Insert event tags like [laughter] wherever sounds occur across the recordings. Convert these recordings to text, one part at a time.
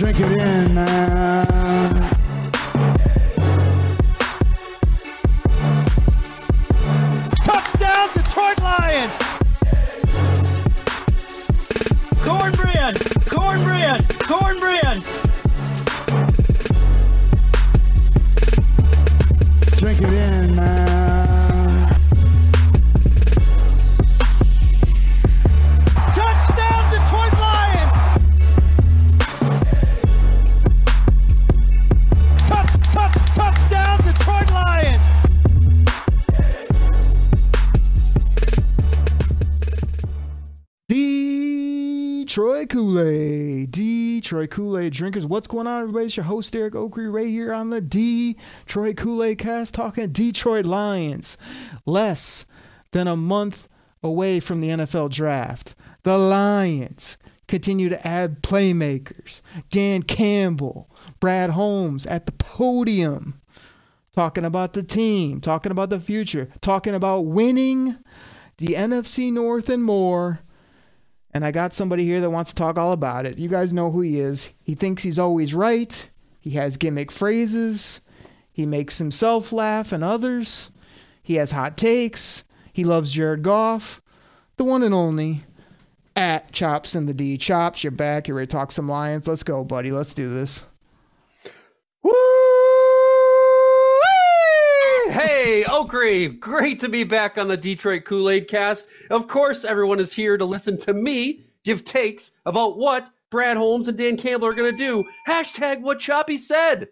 Drink it in, man. Drinkers. What's going on, everybody? It's your host, Derek Okrie, right here on the Detroit Kool-Aid cast, talking Detroit Lions. Less than a month away from the NFL draft. The Lions continue to add playmakers. Dan Campbell, Brad Holmes at the podium, talking about the team, talking about the future, talking about winning the NFC North and more. And I got somebody here that wants to talk all about it. You guys know who he is. He thinks he's always right. He has gimmick phrases. He makes himself laugh and others. He has hot takes. He loves Jared Goff. The one and only at Chops in the D. Chops, you're back. You're ready to talk some Lions. Let's go, buddy. Let's do this. Woo! Hey, Okrie, great to be back on the Detroit Kool-Aid cast. Of course, everyone is here to listen to me give takes about what Brad Holmes and Dan Campbell are going to do. Hashtag what Choppy said.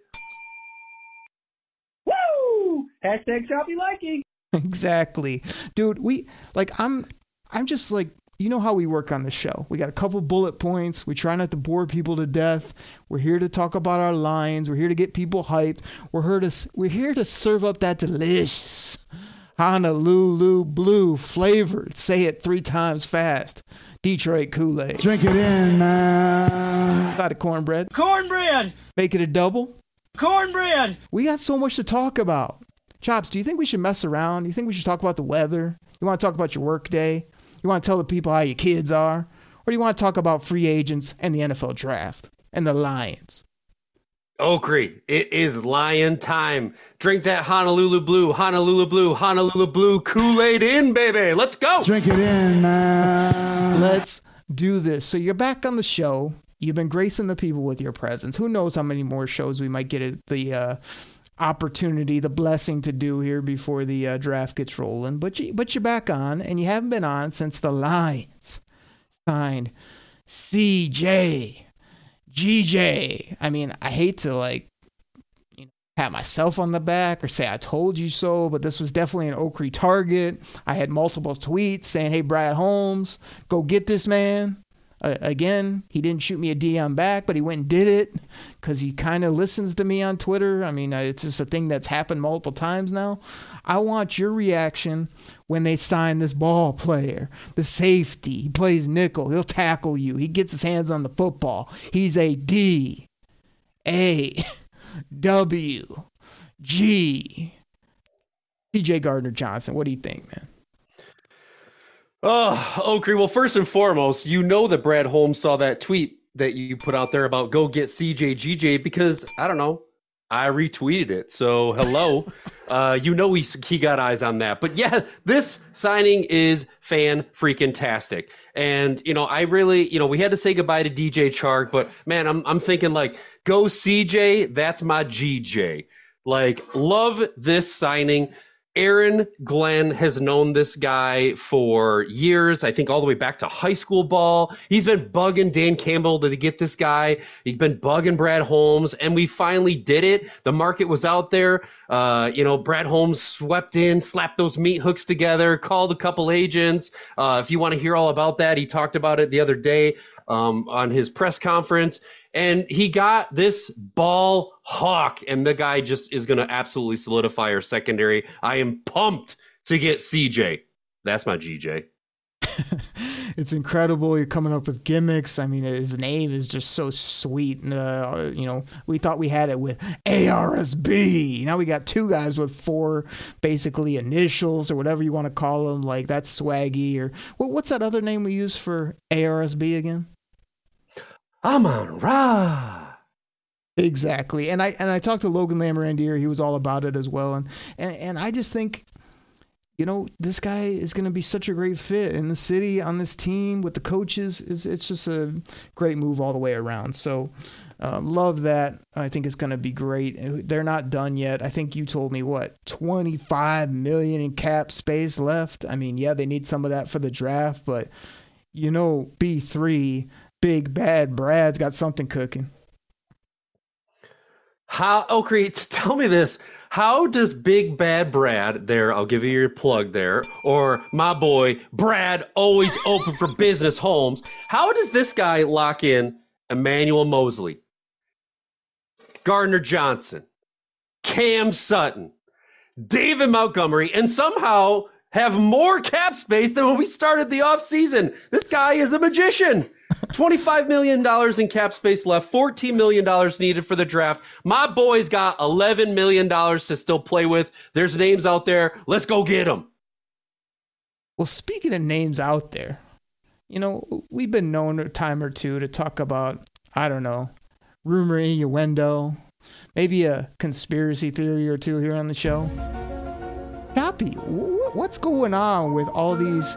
Woo! Hashtag choppy liking. exactly dude we like i'm i'm just like you know how we work on the show we got a couple bullet points we try not to bore people to death we're here to talk about our lines we're here to get people hyped we're here to we're here to serve up that delicious honolulu blue flavored say it three times fast detroit kool-aid Drink it in, man. got a cornbread Cornbread! make it a double Cornbread! we got so much to talk about. Chops, do you think we should mess around? Do you think we should talk about the weather? You want to talk about your work day? You want to tell the people how your kids are? Or do you want to talk about free agents and the NFL draft and the Lions? Okrie, it is lion time. Drink that Honolulu Blue, Honolulu Blue, Honolulu Blue Kool-Aid in, baby. Let's go. Drink it in, man. Let's do this. So you're back on the show. You've been gracing the people with your presence. Who knows how many more shows we might get at the uh, opportunity, the blessing to do here before the uh, draft gets rolling. But you, but you're back on, and you haven't been on since the Lions signed CJ, GJ. I mean, I hate to like you know, pat myself on the back or say I told you so, but this was definitely an Okrie target. I had multiple tweets saying, "Hey, Brad Holmes, go get this man." Uh, again, he didn't shoot me a DM back, but he went and did it because he kind of listens to me on Twitter. I mean, it's just a thing that's happened multiple times now. I want your reaction when they sign this ball player, the safety. He plays nickel. He'll tackle you. He gets his hands on the football. He's a D, A, W, G. CJ Gardner Johnson. What do you think, man? Oh, Okrie. Well, first and foremost, you know that Brad Holmes saw that tweet that you put out there about go get CJ GJ because I don't know, I retweeted it. So hello, [laughs] uh, you know he he got eyes on that. But yeah, this signing is fan freaking tastic. And you know, I really, you know, we had to say goodbye to DJ Chark, but man, I'm I'm thinking like go CJ. That's my GJ. Like love this signing. Aaron Glenn has known this guy for years. I think all the way back to high school ball. He's been bugging Dan Campbell to get this guy. He's been bugging Brad Holmes, and we finally did it. The market was out there. Uh, you know, Brad Holmes swept in, slapped those meat hooks together, called a couple agents. Uh, if you want to hear all about that, he talked about it the other day um, on his press conference and he got this ball hawk, and the guy just is going to absolutely solidify our secondary. I am pumped to get CJ. That's my GJ. [laughs] it's incredible. You're coming up with gimmicks. I mean, his name is just so sweet. And, uh, you know, we thought we had it with ARSB. Now we got two guys with four basically initials or whatever you want to call them. Like that's swaggy. Or what's that other name we use for ARSB again? Amon Ra. Exactly, and I and I talked to Logan Lamorandier. He was all about it as well, and and, and I just think, you know, this guy is going to be such a great fit in the city on this team with the coaches. It's, it's just a great move all the way around. So, uh, love that. I think it's going to be great. They're not done yet. I think you told me what 25 million in cap space left. I mean, yeah, they need some of that for the draft, but you know, B3, big bad Brad's got something cooking. How, oh, Okrie, t- tell me this. How does Big Bad Brad, there, I'll give you your plug there, or my boy, Brad, always open for business Holmes, how does this guy lock in Emmanuel Moseley, Gardner Johnson, Cam Sutton, David Montgomery, and somehow have more cap space than when we started the offseason? This guy is a magician. $25 million in cap space left, $14 million needed for the draft. My boy's got $11 million to still play with. There's names out there. Let's go get them. Well, speaking of names out there, you know, we've been known a time or two to talk about, I don't know, rumor innuendo, maybe a conspiracy theory or two here on the show. Happy, what's going on with all these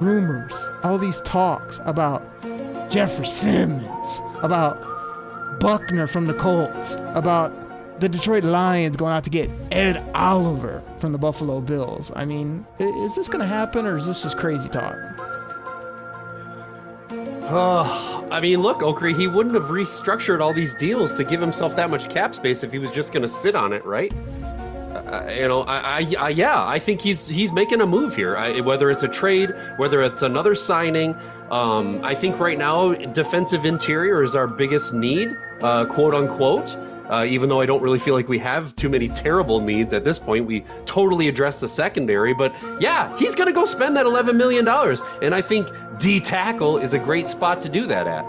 rumors, all these talks about Jeffrey Simmons, about Buckner from the Colts, about the Detroit Lions going out to get Ed Oliver from the Buffalo Bills. I mean, is this going to happen or is this just crazy talk? Oh, [sighs] I mean, look, Okrie, he wouldn't have restructured all these deals to give himself that much cap space if he was just going to sit on it, right? Uh, you know, I, I, I, yeah, I think he's he's making a move here. I, whether it's a trade, whether it's another signing, um, I think right now defensive interior is our biggest need, uh, quote unquote. Uh, even though I don't really feel like we have too many terrible needs at this point, we totally address the secondary. But yeah, he's going to go spend that $11 million. And I think D tackle is a great spot to do that at.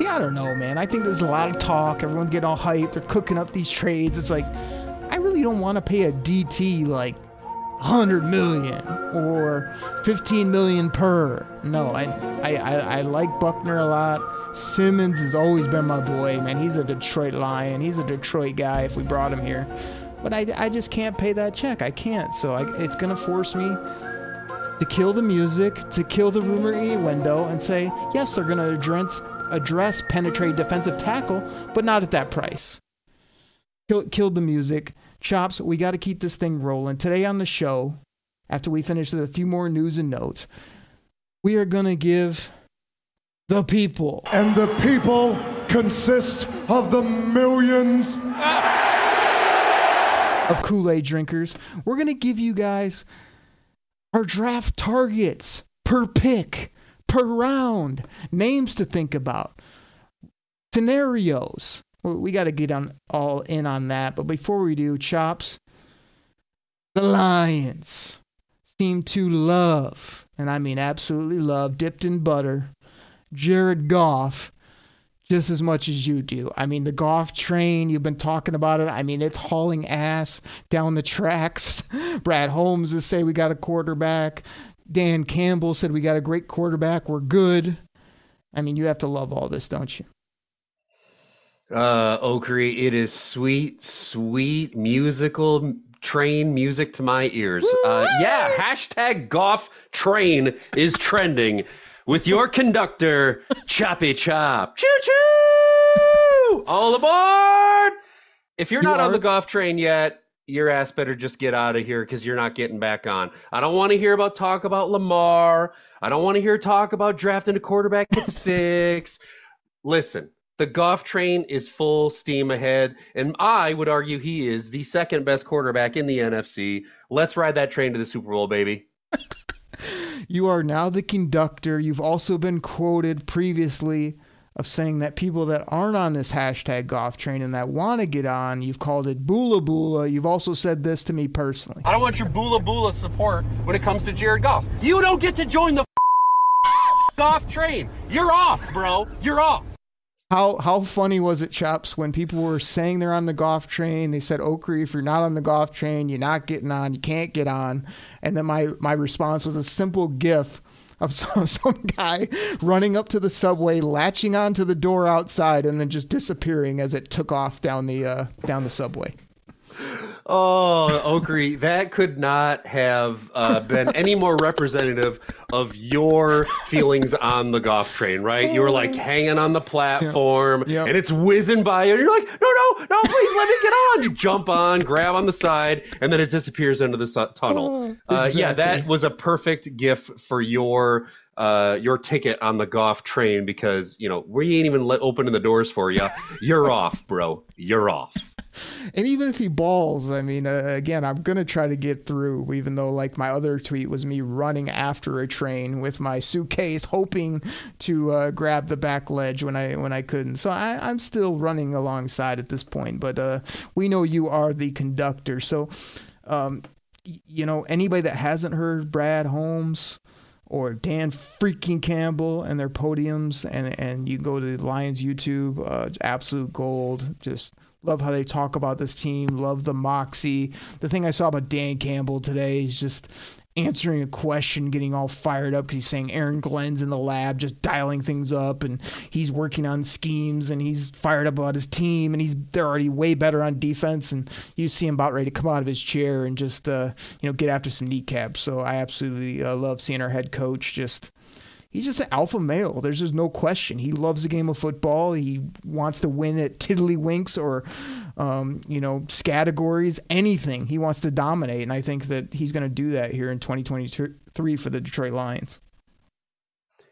Yeah, I don't know, man. I think there's a lot of talk. Everyone's getting all hyped. They're cooking up these trades. It's like, I really don't want to pay a DT like 100 million or 15 million per. No, I, I, I, I like Buckner a lot. Simmons has always been my boy, man. He's a Detroit Lion. He's a Detroit guy if we brought him here. But I, I just can't pay that check. I can't. So I, it's going to force me to kill the music, to kill the rumor window, and say, yes, they're going to address, address penetrate defensive tackle, but not at that price. Kill, killed the music. Chops, we got to keep this thing rolling. Today on the show, after we finish with a few more news and notes, we are going to give the people. And the people consist of the millions of Kool Aid drinkers. We're going to give you guys our draft targets per pick, per round, names to think about, scenarios we got to get on all in on that. But before we do, chops, the Lions seem to love, and I mean absolutely love, dipped in butter, Jared Goff just as much as you do. I mean, the Goff train, you've been talking about it. I mean, it's hauling ass down the tracks. [laughs] Brad Holmes has said we got a quarterback. Dan Campbell said we got a great quarterback. We're good. I mean, you have to love all this, don't you? Uh, Okrie, it is sweet, sweet musical train music to my ears. Uh, yeah, hashtag Goff train is trending with your conductor, Choppy Chop. Choo choo! All aboard! If you're you not are? on the Goff train yet, your ass better just get out of here because you're not getting back on. I don't want to hear about talk about Lamar. I don't want to hear talk about drafting a quarterback at [laughs] six. Listen, the Goff train is full steam ahead, and I would argue he is the second best quarterback in the NFC. Let's ride that train to the Super Bowl, baby. [laughs] you are now the conductor. You've also been quoted previously of saying that people that aren't on this hashtag Goff train and that want to get on, you've called it boola boola. You've also said this to me personally. I don't want your boola boola support when it comes to Jared Goff. You don't get to join the [laughs] Goff train. You're off, bro. You're off. How how funny was it, Chops, when people were saying they're on the Goff train? They said, Okrie, if you're not on the Goff train, you're not getting on. You can't get on. And then my my response was a simple GIF of [laughs] some, some guy running up to the subway, latching onto the door outside, and then just disappearing as it took off down the uh, down the subway. [laughs] Oh, Okrie, that could not have uh, been any more representative of your feelings on the Goff train, right? You were like hanging on the platform Yep. and it's whizzing by you, and you're like, no, no, no, please let me get on. You jump on, grab on the side, and then it disappears into the su- tunnel. Oh, Uh, yeah, that was a perfect gif for your. Uh, your ticket on the Goff train because you know we ain't even let, opening the doors for you. You're off, bro. You're off. And even if he balls, I mean, uh, again, I'm gonna try to get through. Even though, like, my other tweet was me running after a train with my suitcase, hoping to uh, grab the back ledge when I when I couldn't. So I, I'm still running alongside at this point. But uh, we know you are the conductor, so um, you know anybody that hasn't heard Brad Holmes or Dan freaking Campbell and their podiums, and and you go to the Lions YouTube, uh, absolute gold. Just love how they talk about this team. Love the moxie. The thing I saw about Dan Campbell today is just answering a question, getting all fired up because he's saying Aaron Glenn's in the lab, just dialing things up, and he's working on schemes, and he's fired up about his team, and he's they're already way better on defense, and you see him about ready to come out of his chair and just uh, you know get after some kneecaps. So I absolutely uh, love seeing our head coach just. He's just an alpha male. There's just no question. He loves the game of football. He wants to win at tiddlywinks or, um, you know, categories, anything. He wants to dominate, and I think that he's going to do that here in 2023 for the Detroit Lions.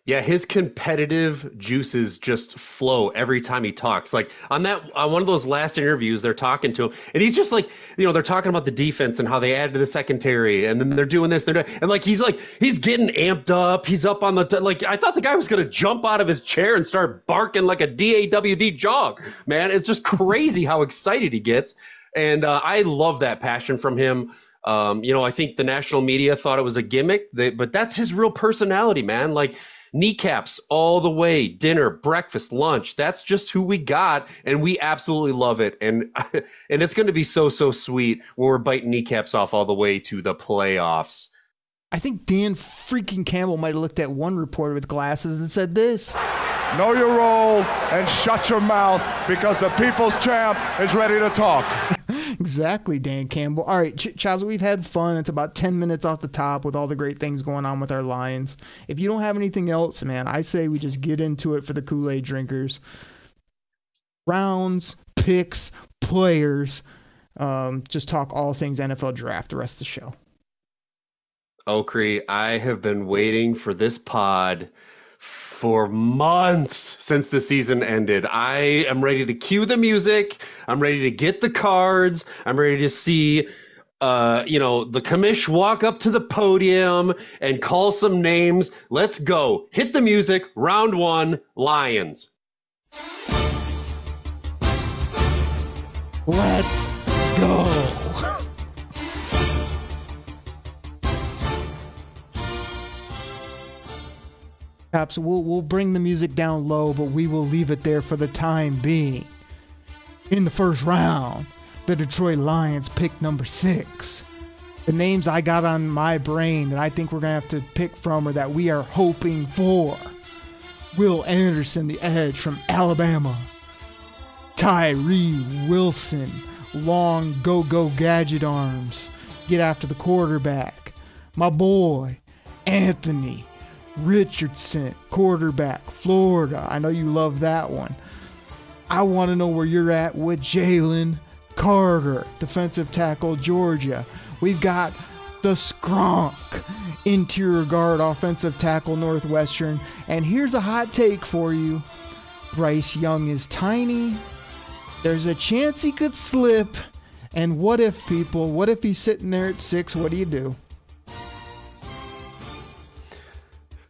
Yeah, his competitive juices just flow every time he talks. Like on that, on one of those last interviews, they're talking to him, and he's just like, you know, they're talking about the defense and how they added to the secondary, and then they're doing this, they're doing, and like he's like, he's getting amped up. He's up on the like. I thought the guy was gonna jump out of his chair and start barking like a DAWD jog. Man, it's just crazy how excited he gets, and uh, I love that passion from him. Um, you know, I think the national media thought it was a gimmick, they, but that's his real personality, man. Like kneecaps all the way, dinner, breakfast, lunch. That's just who we got, and we absolutely love it. And [laughs] and it's going to be so so sweet when we're biting kneecaps off all the way to the playoffs. I think Dan freaking Campbell might have looked at one reporter with glasses and said this. Know your role and shut your mouth because the people's champ is ready to talk. Exactly, Dan Campbell. All right, Ch- Chaz, we've had fun. It's about 10 minutes off the top with all the great things going on with our Lions. If you don't have anything else, man, I say we just get into it for the Kool Aid drinkers. Rounds, picks, players. Um, just talk all things NFL draft the rest of the show. Okrie, I have been waiting for this pod for months since the season ended. I am ready to cue the music. I'm ready to get the cards. I'm ready to see uh, you know, the commish walk up to the podium and call some names. Let's go. Hit the music. Round one, Lions. Let's go. Perhaps we'll, we'll bring the music down low, but we will leave it there for the time being. In the first round, the Detroit Lions pick number six. The names I got on my brain that I think we're going to have to pick from or that we are hoping for Will Anderson, the edge from Alabama. Tyree Wilson, long go go gadget arms, get after the quarterback. My boy, Anthony Richardson, quarterback, Florida. I know you love that one. I want to know where you're at with Jalen Carter, defensive tackle, Georgia. We've got the Skronk, interior guard, offensive tackle, Northwestern. And here's a hot take for you Bryce Young is tiny. There's a chance he could slip. And what if, people? What if he's sitting there at six? What do you do?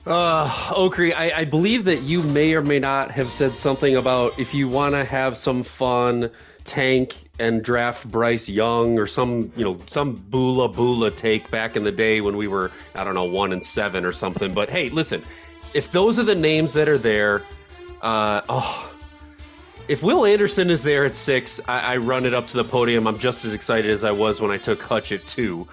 Uh, Okrie, I, I believe that you may or may not have said something about if you want to have some fun, tank and draft Bryce Young or some, you know, some boola boola take back in the day when we were, I don't know, one and seven or something. But hey, listen, if those are the names that are there, uh, oh, if Will Anderson is there at six, I, I run it up to the podium. I'm just as excited as I was when I took Hutch at two.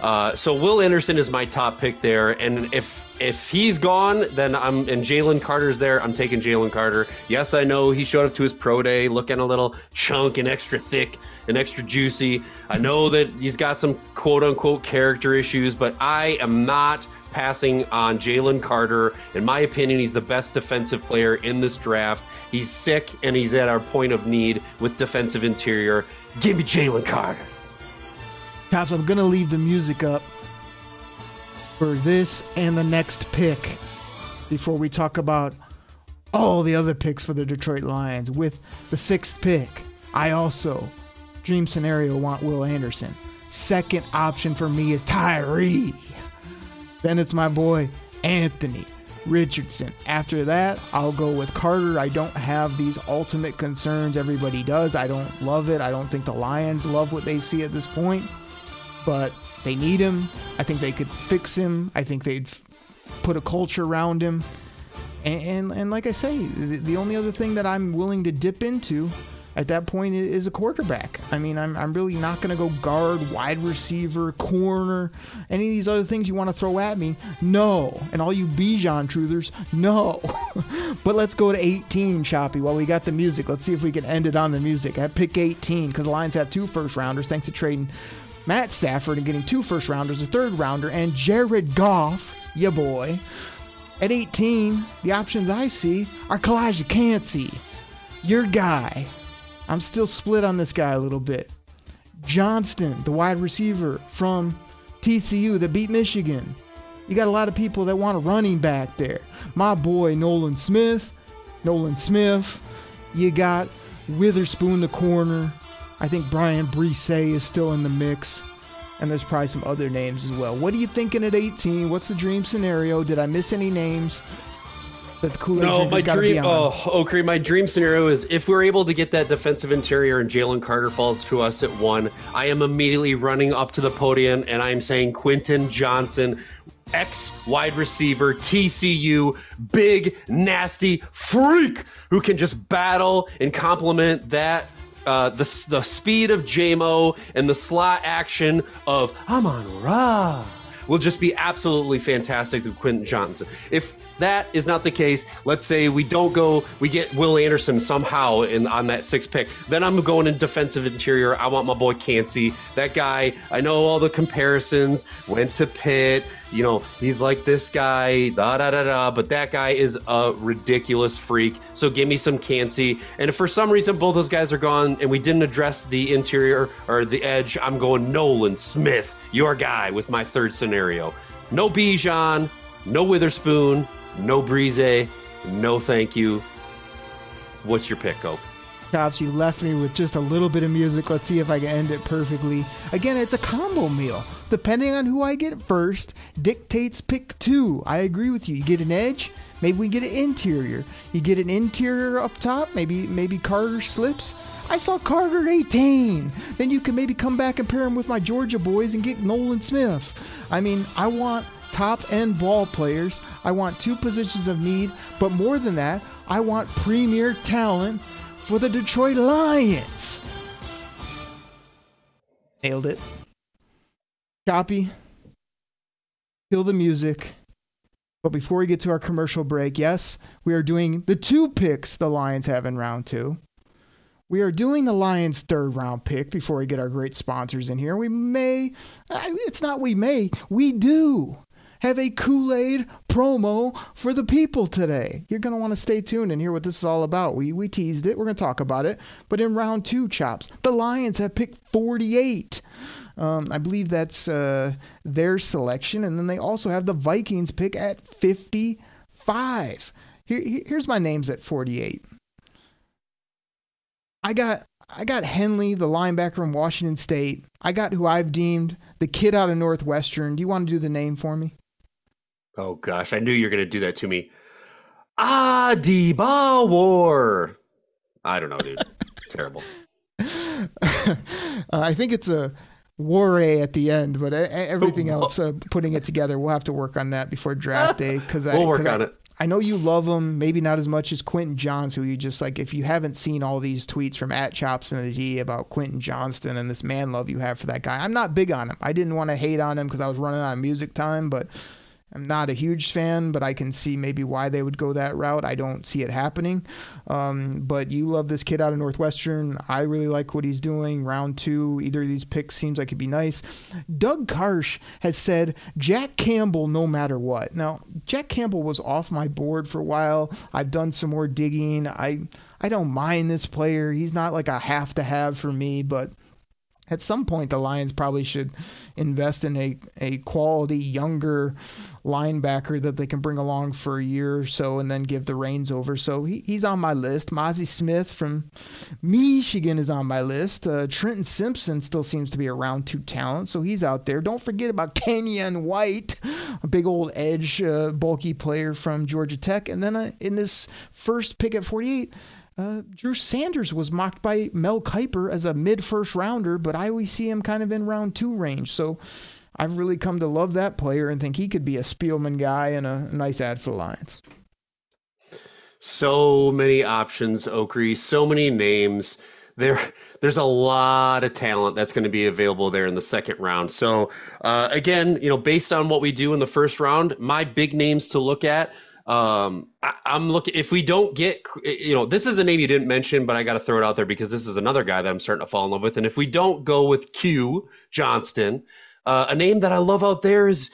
Uh, so Will Anderson is my top pick there, and if if he's gone, then I'm and Jalen Carter's there. I'm taking Jalen Carter. Yes, I know he showed up to his pro day looking a little chunk and extra thick and extra juicy. I know that he's got some quote unquote character issues, but I am not passing on Jalen Carter. In my opinion, he's the best defensive player in this draft. He's sick and he's at our point of need with defensive interior. Give me Jalen Carter. Cops, I'm gonna leave the music up for this and the next pick before we talk about all the other picks for the Detroit Lions. With the sixth pick, I also dream scenario want Will Anderson. Second option for me is Tyree. Then it's my boy Anthony Richardson. After that, I'll go with Carter. I don't have these ultimate concerns everybody does. I don't love it. I don't think the Lions love what they see at this point. But they need him. I think they could fix him. I think they'd put a culture around him. And, and, and like I say, the, the, only other thing that I'm willing to dip into at that point is a quarterback. I mean, I'm, I'm really not going to go guard, wide receiver, corner, any of these other things you want to throw at me. No. And all you Bijan truthers, no. [laughs] but let's go to 18, Choppy, while we got the music. Let's see if we can end it on the music. I pick 18 because the Lions have two first rounders thanks to trading Matt Stafford and getting two first rounders, a third rounder, and Jared Goff, ya boy. At 18, the options I see are Calijah Kancey, your guy, I'm still split on this guy a little bit. Johnston, the wide receiver from TCU that beat Michigan. You got a lot of people that want a running back there. My boy Nolan Smith, Nolan Smith. You got Witherspoon the corner. I think Bryan Bresee is still in the mix. And there's probably some other names as well. What are you thinking at 18? What's the dream scenario? Did I miss any names? that the Kool Aid no, my dream. Oh, oh Okrie, my dream scenario is if we're able to get that defensive interior and Jalen Carter falls to us at one, I am immediately running up to the podium and I am saying Quentin Johnston, ex wide receiver, TCU, big nasty freak who can just battle and complement that uh, the the speed of JMO and the slot action of Amon Ra will just be absolutely fantastic with Quentin Johnston. If that is not the case, let's say we don't go, we get Will Anderson somehow in on that sixth pick, then I'm going in defensive interior. I want my boy Kancey. That guy, I know all the comparisons, went to Pitt, you know, he's like this guy, da da da da, but that guy is a ridiculous freak. So give me some Kancey. And if for some reason both those guys are gone and we didn't address the interior or the edge, I'm going Nolan Smith, your guy, with my third scenario. No Bijan, no Witherspoon, no Bresee, no thank you. What's your pick, Go? Cops, you left me with just a little bit of music. Let's see if I can end it perfectly. Again, it's a combo meal. Depending on who I get first, dictates pick two. I agree with you. You get an edge, maybe we get an interior. You get an interior up top, maybe maybe Carter slips. I saw Carter at 18. Then you can maybe come back and pair him with my Georgia boys and get Nolan Smith. I mean, I want top end ball players. I want two positions of need, but more than that, I want premier talent for the Detroit Lions. Nailed it. Copy. Kill the music. But before we get to our commercial break, yes, we are doing the two picks the Lions have in round two. We are doing the Lions' third round pick before we get our great sponsors in here. We may, uh, it's not we may, we do have a Kool Aid promo for the people today. You're going to want to stay tuned and hear what this is all about. We, we teased it. We're going to talk about it. But in round two, Chops, the Lions have picked 48. Um, I believe that's uh, their selection. And then they also have the Vikings pick at 55. Here, here's my names at 48. I got I got Henley, the linebacker from Washington State. I got who I've deemed the kid out of Northwestern. Do you want to do the name for me? Oh gosh, I knew you were going to do that to me. Adiba War. I don't know, dude. [laughs] Terrible. uh, I think it's a war at the end, but everything else, uh, putting it together, we'll have to work on that before draft [laughs] day because we'll I, work on I, it. I know you love him, maybe not as much as Quentin Johns, who you just like. If you haven't seen all these tweets from at Chops and the D about Quentin Johnston and this man love you have for that guy, I'm not big on him. I didn't want to hate on him because I was running out of music time, but I'm not a huge fan, but I can see maybe why they would go that route. I don't see it happening. Um, but you love this kid out of Northwestern. I really like what he's doing. Round two, either of these picks seems like it'd be nice. Doug Karsch has said Jack Campbell no matter what. Now, Jack Campbell was off my board for a while. I've done some more digging. I I don't mind this player. He's not like a have to have for me, but at some point the Lions probably should invest in a, a quality younger linebacker that they can bring along for a year or so and then give the reins over. So he, he's on my list. Mazi Smith from Michigan is on my list. Uh, Trenton Simpson still seems to be a round two talent, so he's out there. Don't forget about Keion White, a big old edge, uh, bulky player from Georgia Tech. And then uh, in this first pick at 48, uh, Drew Sanders was mocked by Mel Kiper as a mid first rounder, but I always see him kind of in round two range. So I've really come to love that player and think he could be a Spielman guy and a nice ad for the Lions. So many options, Okrie. So many names. There, there's a lot of talent that's going to be available there in the second round. So, uh, again, you know, based on what we do in the first round, my big names to look at um, I, am looking if we don't get, you know, this is a name you didn't mention, but I got to throw it out there because this is another guy that I'm starting to fall in love with. And if we don't go with Q Johnston, uh, a name that I love out there is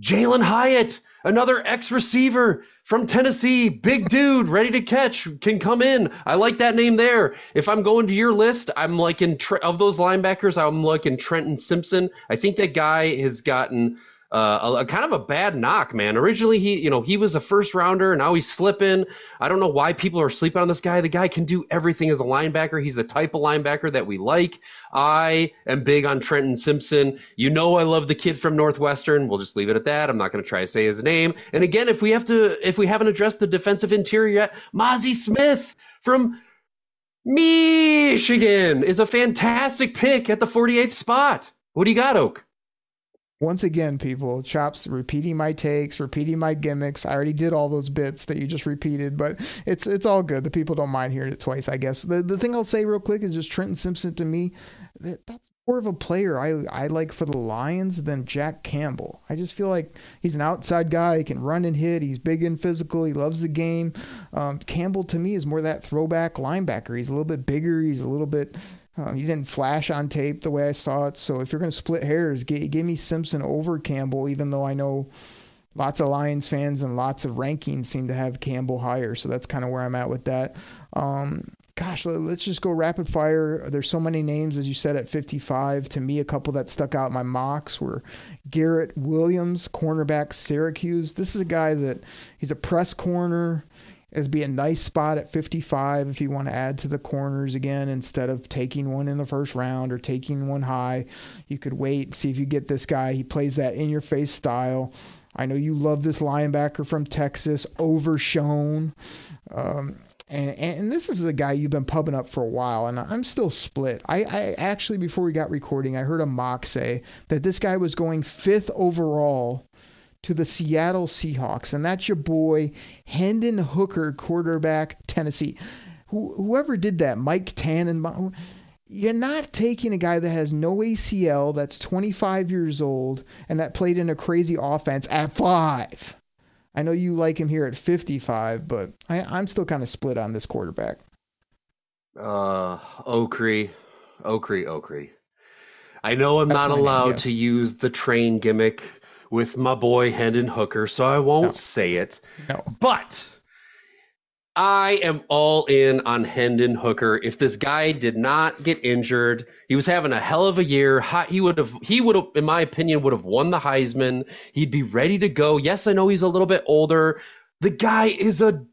Jalin Hyatt, another ex receiver from Tennessee, big dude, ready to catch, can come in. I like that name there. If I'm going to your list, I'm like in of those linebackers, I'm like in Trenton Simpson. I think that guy has gotten uh, a, kind of a bad knock, man. Originally, he, you know, he was a first rounder, now he's slipping. I don't know why people are sleeping on this guy. The guy can do everything as a linebacker. He's the type of linebacker that we like. I am big on Trenton Simpson. You know, I love the kid from Northwestern. We'll just leave it at that. I'm not going to try to say his name. And again, if we have to, if we haven't addressed the defensive interior yet, Mazi Smith from Michigan is a fantastic pick at the 48th spot. What do you got, Oak? Once again, people, Chops repeating my takes, repeating my gimmicks. I already did all those bits that you just repeated, but it's it's all good. The people don't mind hearing it twice, I guess. The the thing I'll say real quick is just Trenton Simpson to me, that, that's more of a player I I like for the Lions than Jack Campbell. I just feel like he's an outside guy. He can run and hit. He's big and physical. He loves the game. Um, Campbell to me is more that throwback linebacker. He's a little bit bigger. He's a little bit um, he didn't flash on tape the way I saw it. So if you're going to split hairs, give, give me Simpson over Campbell, even though I know lots of Lions fans and lots of rankings seem to have Campbell higher. So that's kind of where I'm at with that. Um, gosh, let's just go rapid fire. There's so many names, as you said, at 55. To me, a couple that stuck out in my mocks were Garrett Williams, cornerback, Syracuse. This is a guy that he's a press corner it'd be a nice spot at 55 if you want to add to the corners again instead of taking one in the first round or taking one high. You could wait, see if you get this guy. He plays that in your face style. I know you love this linebacker from Texas, Overshown. Um, and, and, this is a guy you've been pubbing up for a while, and I'm still split. I, I actually, before we got recording, I heard a mock say that this guy was going fifth overall to the Seattle Seahawks, and that's your boy Hendon Hooker, quarterback, Tennessee. whoever did that, Mike Tannenbaum, you're not taking a guy that has no ACL, that's 25 years old, and that played in a crazy offense at five. I know you like him here at 55, but I, am still kind of split on this quarterback. Uh, Okrie, Okrie, Okrie. I know I'm That's not allowed name, yes. to use the train gimmick with my boy Hendon Hooker, so I won't no. say it. No. But I am all in on Hendon Hooker. If this guy did not get injured, he was having a hell of a year. He would have, he would have, in my opinion, would have won the Heisman. He'd be ready to go. Yes, I know he's a little bit older. The guy is a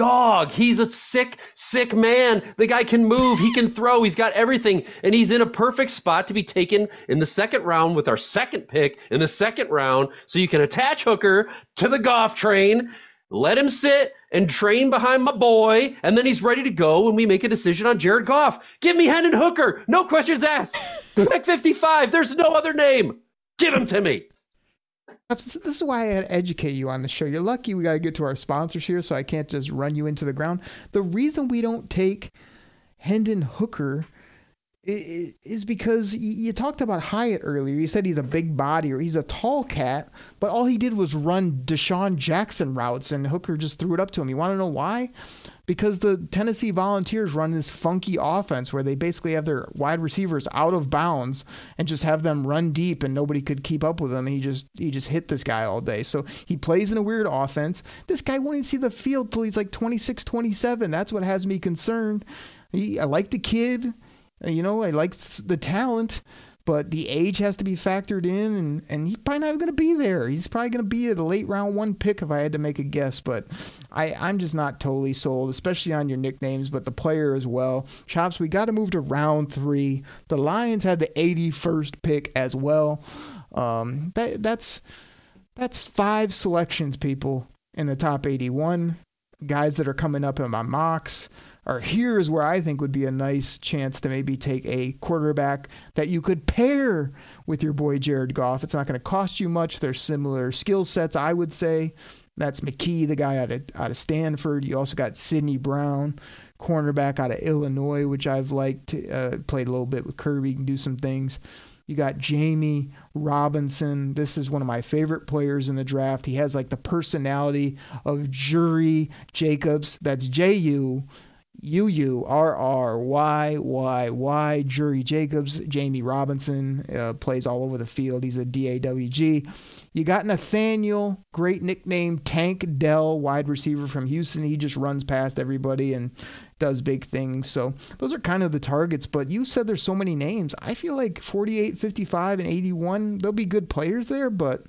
dog. He's a sick, sick man. The guy can move. He can throw. He's got everything. And he's in a perfect spot to be taken in the second round with our second pick in the second round. So you can attach Hooker to the Goff train, let him sit and train behind my boy, and then he's ready to go when we make a decision on Jared Goff. Give me Hendon Hooker. No questions asked. pick 55. There's no other name. Give him to me. This is why I had to educate you on the show. You're lucky we got to get to our sponsors here, so I can't just run you into the ground. The reason we don't take Hendon Hooker is because you talked about Hyatt earlier. You said he's a big body or he's a tall cat, but all he did was run DeSean Jackson routes, and Hooker just threw it up to him. You want to know why? Because the Tennessee Volunteers run this funky offense where they basically have their wide receivers out of bounds and just have them run deep, and nobody could keep up with. And he just he just hit this guy all day. So he plays in a weird offense. This guy won't even see the field till he's like 26, 27. That's what has me concerned. He, I like the kid. You know, I like the talent, but the age has to be factored in, and, and he's probably not going to be there. He's probably going to be a late round one pick if I had to make a guess, but I, I'm just not totally sold, especially on your nicknames, but the player as well. Chops, we got to move to round three. The Lions had the 81st pick as well. Um, that, that's that's five selections, people, in the top 81. Guys that are coming up in my mocks or here's where I think would be a nice chance to maybe take a quarterback that you could pair with your boy Jared Goff. It's not going to cost you much. They're similar skill sets, I would say. That's McKee, the guy out of out of Stanford. You also got Sydney Brown, cornerback out of Illinois, which I've liked. Uh, played a little bit with Kerby, can do some things. You got Jammie Robinson. This is one of my favorite players in the draft. He has like the personality of Jury Jacobs. That's J U U U R R Y Y Y. Jury Jacobs, Jammie Robinson uh, plays all over the field. He's a DAWG. You got Nathaniel, great nickname, Tank Dell, wide receiver from Houston. He just runs past everybody and does big things. So those are kind of the targets. But you said there's so many names. I feel like 48, 55, and 81, there'll be good players there, but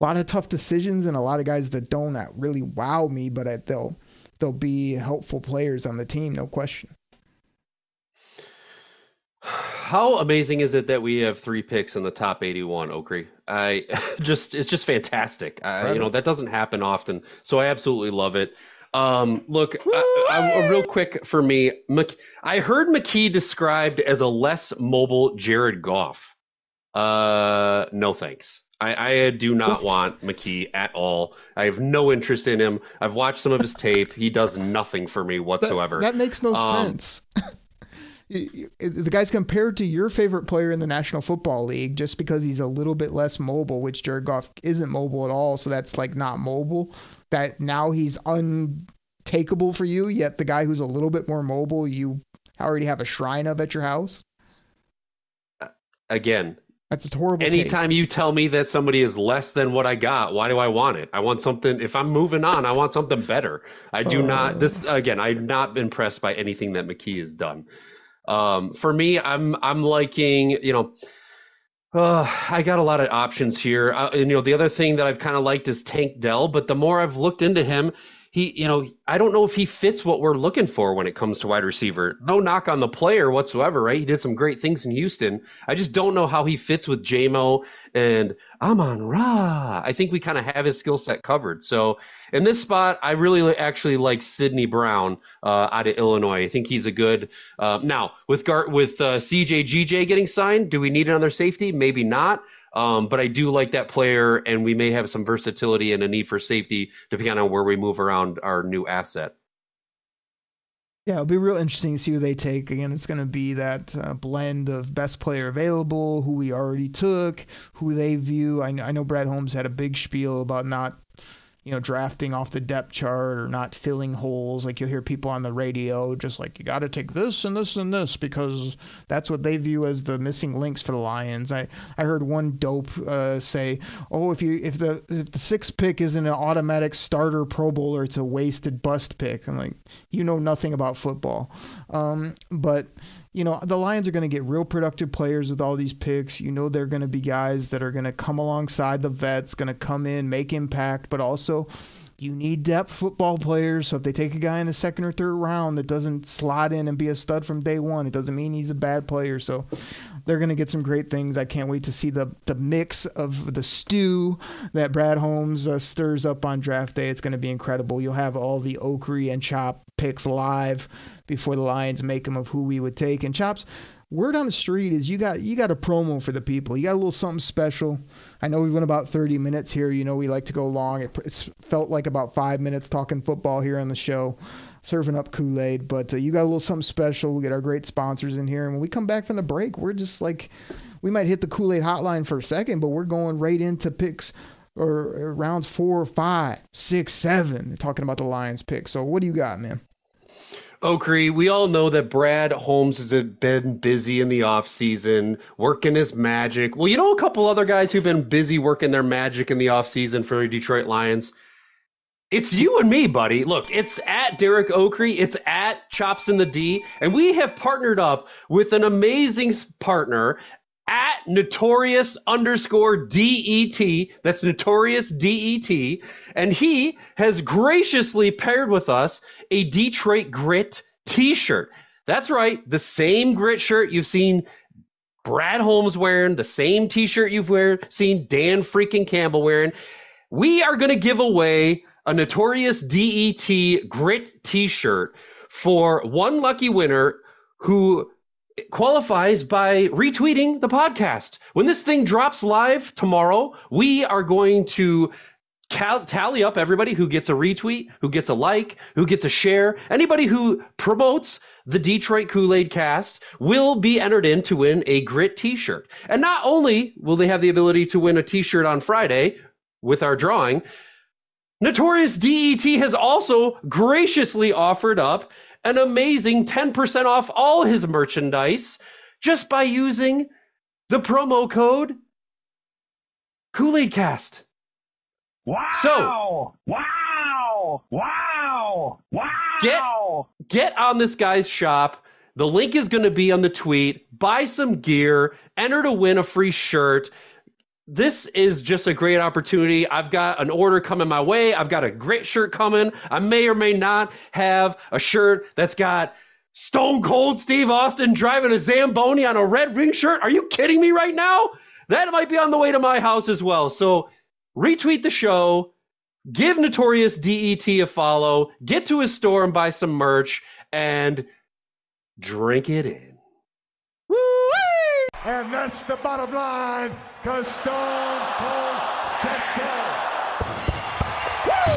a lot of tough decisions and a lot of guys that don't really wow me, but they'll they'll be helpful players on the team, no question. How amazing is it that we have three picks in the top 81, Okrie? I [laughs] just it's just fantastic. I, you know that doesn't happen often, so I absolutely love it. Um, look, I, I, real quick for me, I heard McKee described as a less mobile Jared Goff. Uh, no thanks. I, I do not want McKee at all. I have no interest in him. I've watched some of his tape. He does nothing for me whatsoever. That, that makes no um, sense. [laughs] the guy's compared to your favorite player in the National Football League just because he's a little bit less mobile, which Jared Goff isn't mobile at all. So that's like not mobile. That now he's untakeable for you. Yet the guy who's a little bit more mobile, you already have a shrine of at your house. Again, that's a horrible. Anytime take. you tell me that somebody is less than what I got, why do I want it? I want something. If I'm moving on, I want something better. I do uh, not. This again, I'm not been impressed by anything that McKee has done. Um, for me, I'm I'm liking you know. Uh, I got a lot of options here. Uh, and, you know, the other thing that I've kind of liked is Tank Dell, but the more I've looked into him, he, you know, I don't know if he fits what we're looking for when it comes to wide receiver. No knock on the player whatsoever, right? He did some great things in Houston. I just don't know how he fits with JMO and Amon Ra. I think we kind of have his skill set covered. So in this spot, I really actually like Sydney Brown uh, out of Illinois. I think he's a good. Uh, now with Gar- with uh, CJ GJ getting signed, do we need another safety? Maybe not. Um, but I do like that player, and we may have some versatility and a need for safety depending on where we move around our new asset. Yeah, it'll be real interesting to see who they take. Again, it's going to be that uh, blend of best player available, who we already took, who they view. I, I know Brad Holmes had a big spiel about not you know, drafting off the depth chart or not filling holes. Like you'll hear people on the radio just like, you got to take this and this and this because that's what they view as the missing links for the Lions. I, I heard one dope uh, say, oh, if you if the if the sixth pick isn't an automatic starter Pro Bowler, it's a wasted bust pick. I'm like, you know nothing about football. Um, but you know, the Lions are going to get real productive players with all these picks. You know, they're going to be guys that are going to come alongside the vets, going to come in, make impact, but also you need depth football players. So if they take a guy in the second or third round that doesn't slot in and be a stud from day one, it doesn't mean he's a bad player. So they're going to get some great things. I can't wait to see the the mix of the stew that Brad Holmes uh, stirs up on draft day. It's going to be incredible. You'll have all the Okrie and Chop picks live before the Lions make them of who we would take. And Chops, word on the street is you got you got a promo for the people. You got a little something special. I know we went about 30 minutes here. You know we like to go long. It, it's felt like about five minutes talking football here on the show, serving up Kool Aid. But uh, you got a little something special. We get our great sponsors in here, and when we come back from the break, we're just like we might hit the Kool Aid hotline for a second, but we're going right into picks or rounds four, five, six, seven. Talking about the Lions pick. So what do you got, man? Okrie, we all know that Brad Holmes has been busy in the off season, working his magic. Well, you know a couple other guys who've been busy working their magic in the off season for the Detroit Lions. It's you and me, buddy. Look, it's at Derek Okrie, it's at Chops in the D, and we have partnered up with an amazing partner at notorious underscore DET. That's notorious DET. And he has graciously paired with us a Detroit Grit t shirt. That's right. The same grit shirt you've seen Brad Holmes wearing, the same t shirt you've wear, seen Dan freaking Campbell wearing. We are going to give away a notorious DET grit t shirt for one lucky winner who qualifies by retweeting the podcast. When this thing drops live tomorrow, we are going to cal- tally up everybody who gets a retweet, who gets a like, who gets a share. Anybody who promotes the Detroit Kool Aid cast will be entered in to win a grit t shirt. And not only will they have the ability to win a t shirt on Friday with our drawing, Notorious DET has also graciously offered up an amazing 10% off all his merchandise just by using the promo code Kool Aid Cast. Wow! So- wow! Wow! Wow! Get get on this guy's shop. The link is going to be on the tweet. Buy some gear. Enter to win a free shirt. This is just a great opportunity. I've got an order coming my way. I've got a great shirt coming. I may or may not have a shirt that's got Stone Cold Steve Austin driving a Zamboni on a red ring shirt. Are you kidding me right now? That might be on the way to my house as well. So retweet the show, give Notorious DET a follow, get to his store and buy some merch, and drink it in. And that's the bottom line, because Stone Cold said so.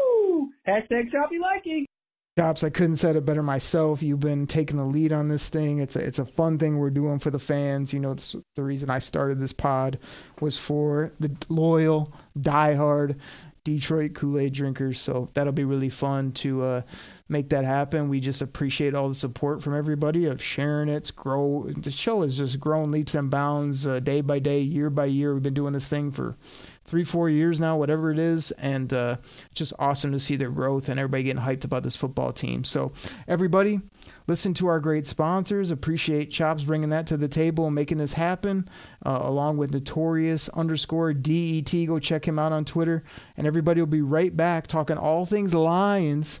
Woo! Hashtag choppy likey. Chops, I couldn't said it better myself. You've been taking the lead on this thing. It's a it's a fun thing we're doing for the fans. You know, it's the reason I started this pod was for the loyal, diehard Detroit Kool-Aid drinkers. So that'll be really fun to uh, make that happen. We just appreciate all the support from everybody of sharing it. It's grow. The show has just grown leaps and bounds uh, day by day, year by year. We've been doing this thing for three, four years now, whatever it is, and uh, just awesome to see their growth and everybody getting hyped about this football team. So everybody, listen to our great sponsors. Appreciate Chops bringing that to the table and making this happen, uh, along with Notorious underscore DET. Go check him out on Twitter, and everybody will be right back talking all things Lions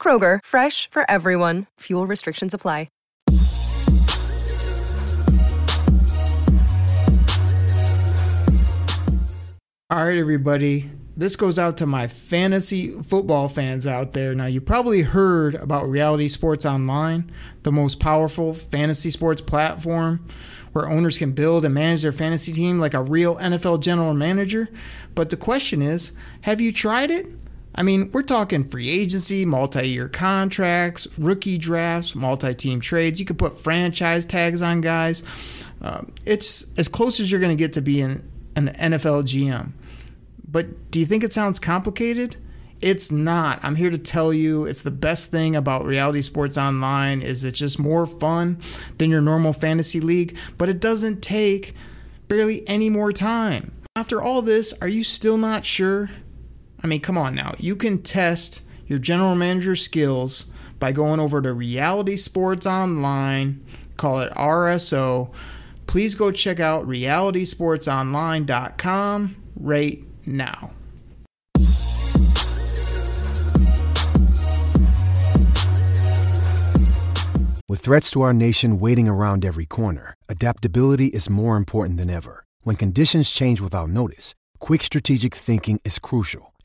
Kroger, fresh for everyone. Fuel restrictions apply. All right, everybody. This goes out to my fantasy football fans out there. Now, you probably heard about Reality Sports Online, the most powerful fantasy sports platform where owners can build and manage their fantasy team like a real NFL general manager. But the question is have you tried it? I mean, we're talking free agency, multi year contracts, rookie drafts, multi team trades. You could put franchise tags on guys. Um, it's as close as you're going to get to being an NFL GM. But do you think it sounds complicated? It's not. I'm here to tell you it's the best thing about Reality Sports Online is it's just more fun than your normal fantasy league, but it doesn't take barely any more time. After all this, are you still not sure? I mean, come on now. You can test your general manager skills by going over to Reality Sports Online, call it RSO. Please go check out realitysportsonline.com right now. With threats to our nation waiting around every corner, adaptability is more important than ever. When conditions change without notice, quick strategic thinking is crucial.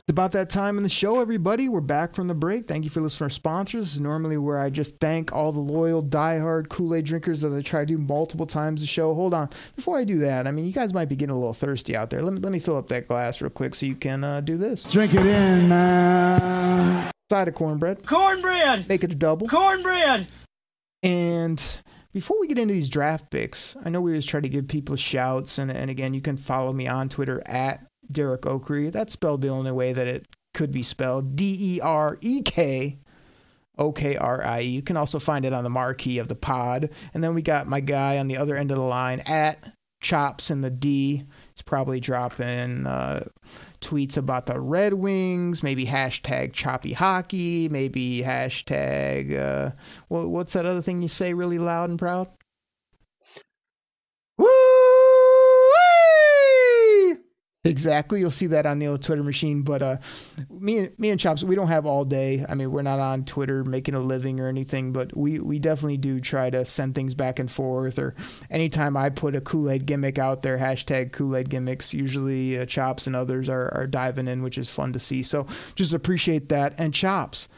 It's about that time in the show, everybody. We're back from the break. Thank you for listening to our sponsors. This is normally where I just thank all the loyal, diehard Kool Aid drinkers that I try to do multiple times a show. Hold on. Before I do that, I mean, you guys might be getting a little thirsty out there. Let me, let me fill up that glass real quick so you can uh, do this. Drink it in, man. Side of cornbread. Cornbread! Make it a double. Cornbread! And before we get into these draft picks, I know we always try to give people shouts, and, and again, you can follow me on Twitter at Derek Okrie. That's spelled the only way that it could be spelled D E R E K O K R I E. You can also find it on the marquee of the pod. And then we got my guy on the other end of the line at Chops in the D. He's probably dropping uh, tweets about the Red Wings, maybe hashtag choppy hockey, maybe hashtag uh, what, what's that other thing you say really loud and proud? Exactly. You'll see that on the old Twitter machine. But uh, me and me and Chops, we don't have all day. I mean, we're not on Twitter making a living or anything, but we, we definitely do try to send things back and forth. Or anytime I put a Kool Aid gimmick out there, hashtag Kool Aid gimmicks, usually uh, Chops and others are, are diving in, which is fun to see. So just appreciate that. And Chops,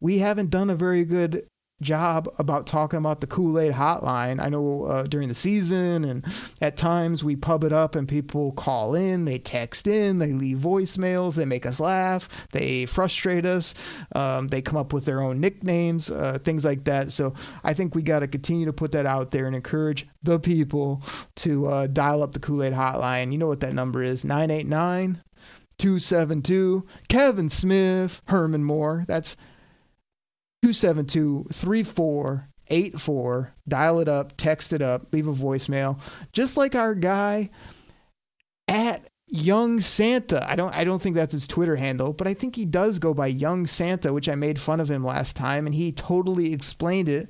we haven't done a very good job about talking about the Kool-Aid hotline. I know uh, during the season and at times we pub it up and people call in, they text in, they leave voicemails, they make us laugh, they frustrate us, um, they come up with their own nicknames, uh, things like that. So I think we got to continue to put that out there and encourage the people to uh, dial up the Kool-Aid hotline. You know what that number is? 989 272 Kevin Smith, Herman Moore. That's 272-3484. Dial it up, text it up, leave a voicemail. Just like our guy at Young Santa. I don't I don't think that's his Twitter handle, but I think he does go by Young Santa, which I made fun of him last time and he totally explained it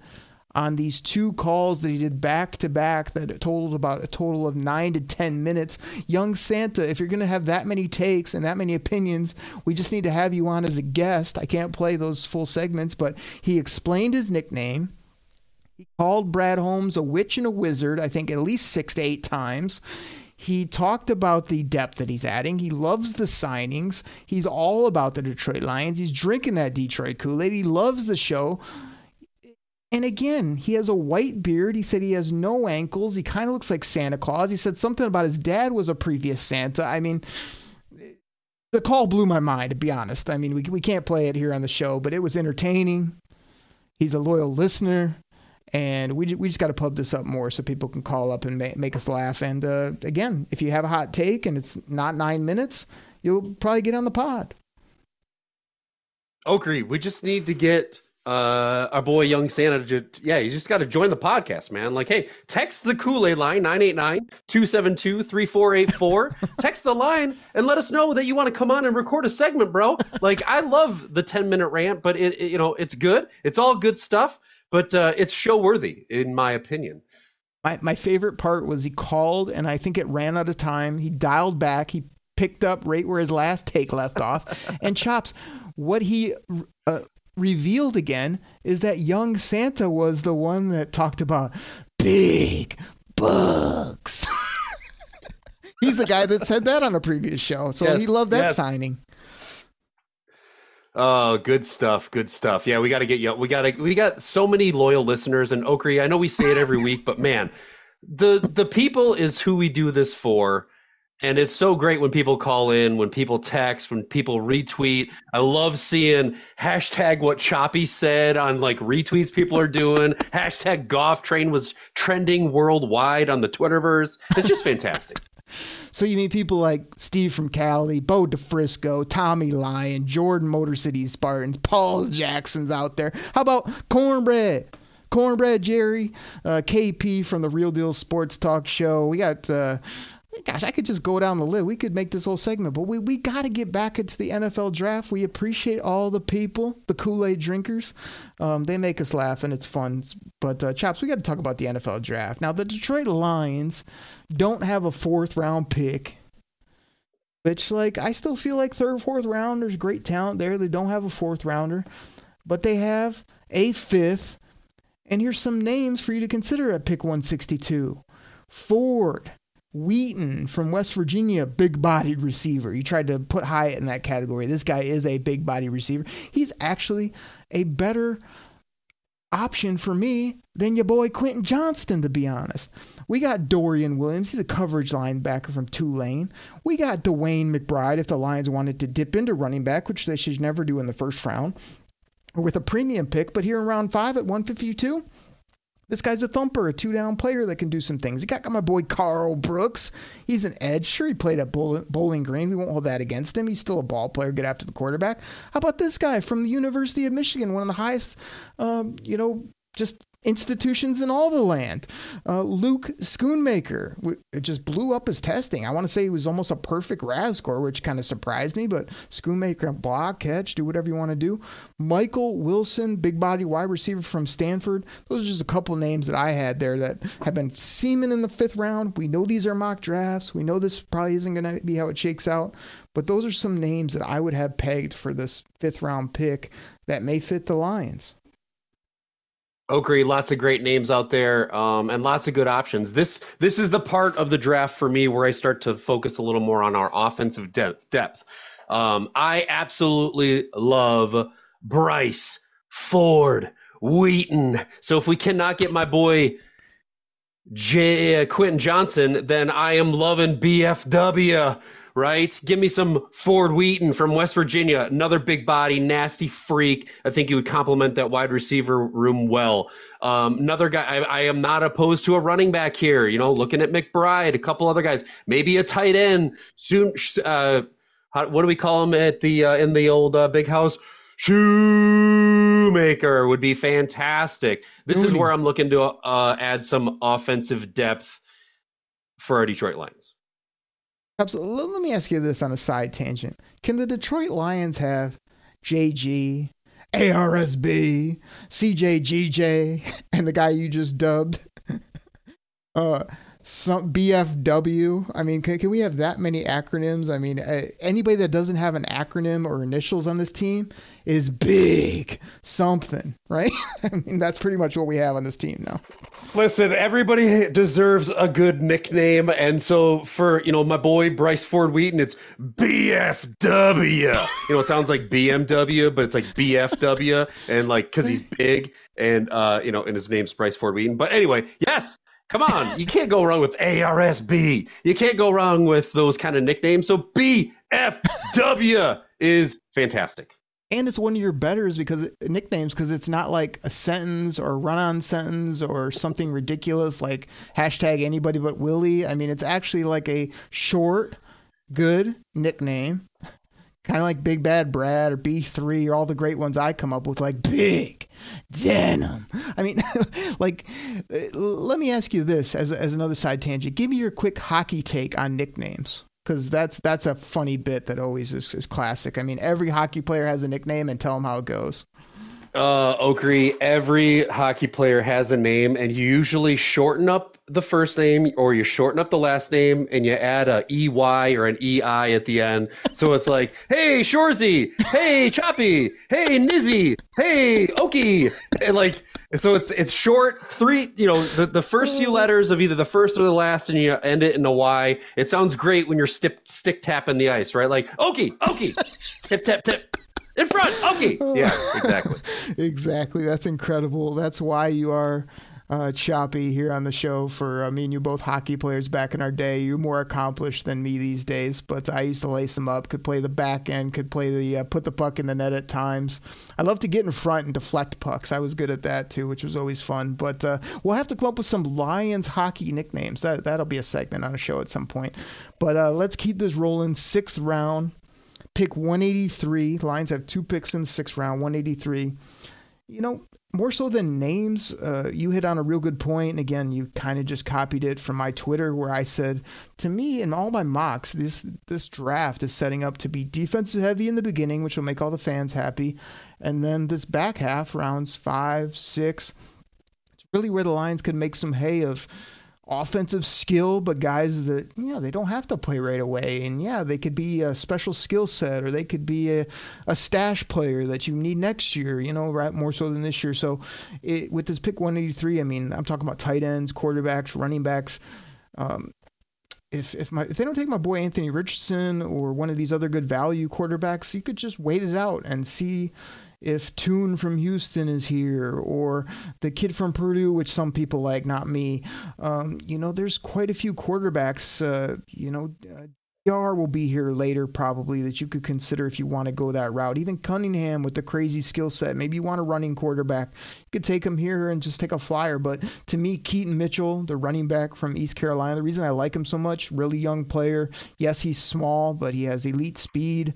on these two calls that he did back to back that totaled about a total of nine to ten minutes. Young Santa, if you're going to have that many takes and that many opinions, we just need to have you on as a guest. I can't play those full segments, but he explained his nickname. He called Brad Holmes a witch and a wizard, I think at least six to eight times. He talked about the depth that he's adding. He loves the signings. He's all about the Detroit Lions. He's drinking that Detroit Kool Aid. He loves the show. And again, he has a white beard. He said he has no ankles. He kind of looks like Santa Claus. He said something about his dad was a previous Santa. I mean, the call blew my mind, to be honest. I mean, we, we can't play it here on the show, but it was entertaining. He's a loyal listener. And we, we just got to pub this up more so people can call up and make, make us laugh. And uh, again, if you have a hot take and it's not nine minutes, you'll probably get on the pod. Agree. We just need to get uh, our boy Young Santa, just, yeah, you just got to join the podcast, man. Like, hey, text the Kool Aid line 989 272 3484. [laughs] Text the line and let us know that you want to come on and record a segment, bro. Like, I love the 10 minute rant, but it, it you know, it's good. It's all good stuff, but uh, it's show worthy, in my opinion. My, my favorite part was he called, and I think it ran out of time. He dialed back. He picked up right where his last take left off. [laughs] and Chops, what he uh, revealed again is that young Santa was the one that talked about big bucks. [laughs] He's the guy that said that on a previous show, so Yes, he loved that yes. signing. Oh, good stuff, good stuff. Yeah, we got to get you. We got to. We got so many loyal listeners, and Okrie. I know we say it every week, but man, the the people is who we do this for, and it's so great when people call in, when people text, when people retweet. I love seeing hashtag what Choppy said on like retweets people are doing. Hashtag Goff Train was trending worldwide on the Twitterverse. It's just fantastic. [laughs] So you mean people like Steve from Cali, Bo DeFrisco, Tommy Lyon, Jordan Motor City Spartans, Paul Jackson's out there. How about Cornbread? Cornbread Jerry, uh, KP from the Real Deal Sports Talk Show. We got uh, gosh, I could just go down the list. We could make this whole segment, but we, we got to get back into the NFL draft. We appreciate all the people, the Kool Aid drinkers. Um, they make us laugh and it's fun. But, uh, Chops, we got to talk about the NFL draft. Now, the Detroit Lions don't have a fourth round pick. Which, like, I still feel like third, fourth round, there's great talent there. They don't have a fourth rounder, but they have a fifth. And here's some names for you to consider at pick 162 Ford, Wheaton from West Virginia, big bodied receiver. You tried to put Hyatt in that category. This guy is a big body receiver. He's actually a better option for me than your boy Quentin Johnston, to be honest. We got Dorian Williams. He's a coverage linebacker from Tulane. We got DeWayne McBride if the Lions wanted to dip into running back, which they should never do in the first round, or with a premium pick. But here in round five at 152, this guy's a thumper, a two down player that can do some things. You got, got my boy Karl Brooks. He's an edge. Sure, he played at Bowling Green. We won't hold that against him. He's still a ball player, get after the quarterback. How about this guy from the University of Michigan, one of the highest, um, you know, just institutions in all the land. Uh, Luke Schoonmaker it just blew up his testing. I want to say he was almost a perfect RAS score, which kind of surprised me. But Schoonmaker, block, catch, do whatever you want to do. Michael Wilson, big body wide receiver from Stanford. Those are just a couple names that I had there that have been seeming in the fifth round. We know these are mock drafts. We know this probably isn't going to be how it shakes out. But those are some names that I would have pegged for this fifth round pick that may fit the Lions. Agree. Lots of great names out there, um, and lots of good options. This this is the part of the draft for me where I start to focus a little more on our offensive depth. depth. Um, I absolutely love Bryce Ford Wheaton. So if we cannot get my boy J uh, Quentin Johnston, then I am loving BFW right? Give me some Ford Wheaton from West Virginia, another big body, nasty freak. I think he would complement that wide receiver room well. Um, another guy, I, I, am not opposed to a running back here. You know, looking at McBride, a couple other guys, maybe a tight end. Soon, uh, how, what do we call him at the uh, in the old uh, big house? Shoemaker would be fantastic. This is where I'm looking to uh, add some offensive depth for our Detroit Lions. Absolutely. Let me ask you this on a side tangent. Can the Detroit Lions have JG, ARSB, CJGJ, [laughs] and the guy you just dubbed? [laughs] uh, some BFW. I mean, can, can we have that many acronyms? I mean, uh, anybody that doesn't have an acronym or initials on this team is big something, right? [laughs] I mean, that's pretty much what we have on this team now. Listen, everybody deserves a good nickname, and so for you know my boy Bryce Ford Wheaton, it's BFW. you know, it sounds like BMW, but it's like BFW, and like because he's big, and uh, you know, and his name's Bryce Ford Wheaton. But anyway, yes, Come on, you can't go wrong with ARSB. You can't go wrong with those kind of nicknames. So BFW is fantastic. And it's one of your betters because nicknames because it's not like a sentence or run-on sentence or something ridiculous like hashtag anybody but Willie. I mean, it's actually like a short, good nickname, kind of like Big Bad Brad or B3 or all the great ones I come up with, like Big denim. I mean, [laughs] like, uh, let me ask you this as as another side tangent. Give me your quick hockey take on nicknames, because that's that's a funny bit that always is, is classic. I mean, every hockey player has a nickname, and tell them how it goes. Uh, Okrie, every hockey player has a name, and you usually shorten up the first name or you shorten up the last name and you add a EY or an EI at the end. So it's like, hey, Shoresy, hey, Choppy, hey, Nizzy, hey, Okie. And like, so it's it's short, three, you know, the, the first few letters of either the first or the last, and you end it in a Y. It sounds great when you're stick, stick tapping the ice, right? Like, Okie, Okie, tip, tap, tip in front. Okay. Yeah, exactly. [laughs] exactly. That's incredible. That's why you are uh, Choppy here on the show for uh, me and you both hockey players back in our day. You're more accomplished than me these days, but I used to lace them up. Could play the back end, could play the uh, put the puck in the net at times. I love to get in front and deflect pucks. I was good at that too, which was always fun. But uh, we'll have to come up with some Lions hockey nicknames. That that'll be a segment on a show at some point. But uh, let's keep this rolling. Sixth round, pick 183. Lions have two picks in the sixth round, 183. You know, more so than names, uh, you hit on a real good point. And again, you kind of just copied it from my Twitter, where I said, to me, in all my mocks, this this draft is setting up to be defensive heavy in the beginning, which will make all the fans happy, and then this back half, rounds five, six, it's really where the Lions could make some hay of offensive skill, but guys that you know they don't have to play right away. And yeah, they could be a special skill set, or they could be a, a stash player that you need next year. You know, right more so than this year. So it, with this pick 183, I mean, I'm talking about tight ends, quarterbacks, running backs. Um, if if my if they don't take my boy Anthony Richardson or one of these other good value quarterbacks, you could just wait it out and see if Tune from Houston is here or the kid from Purdue, which some people like, not me. Um, you know, there's quite a few quarterbacks. Uh, you know, uh, Yar will be here later probably that you could consider if you want to go that route. Even Cunningham with the crazy skill set. Maybe you want a running quarterback. You could take him here and just take a flyer. But to me, Keaton Mitchell, the running back from East Carolina, the reason I like him so much, really young player. Yes, he's small, but he has elite speed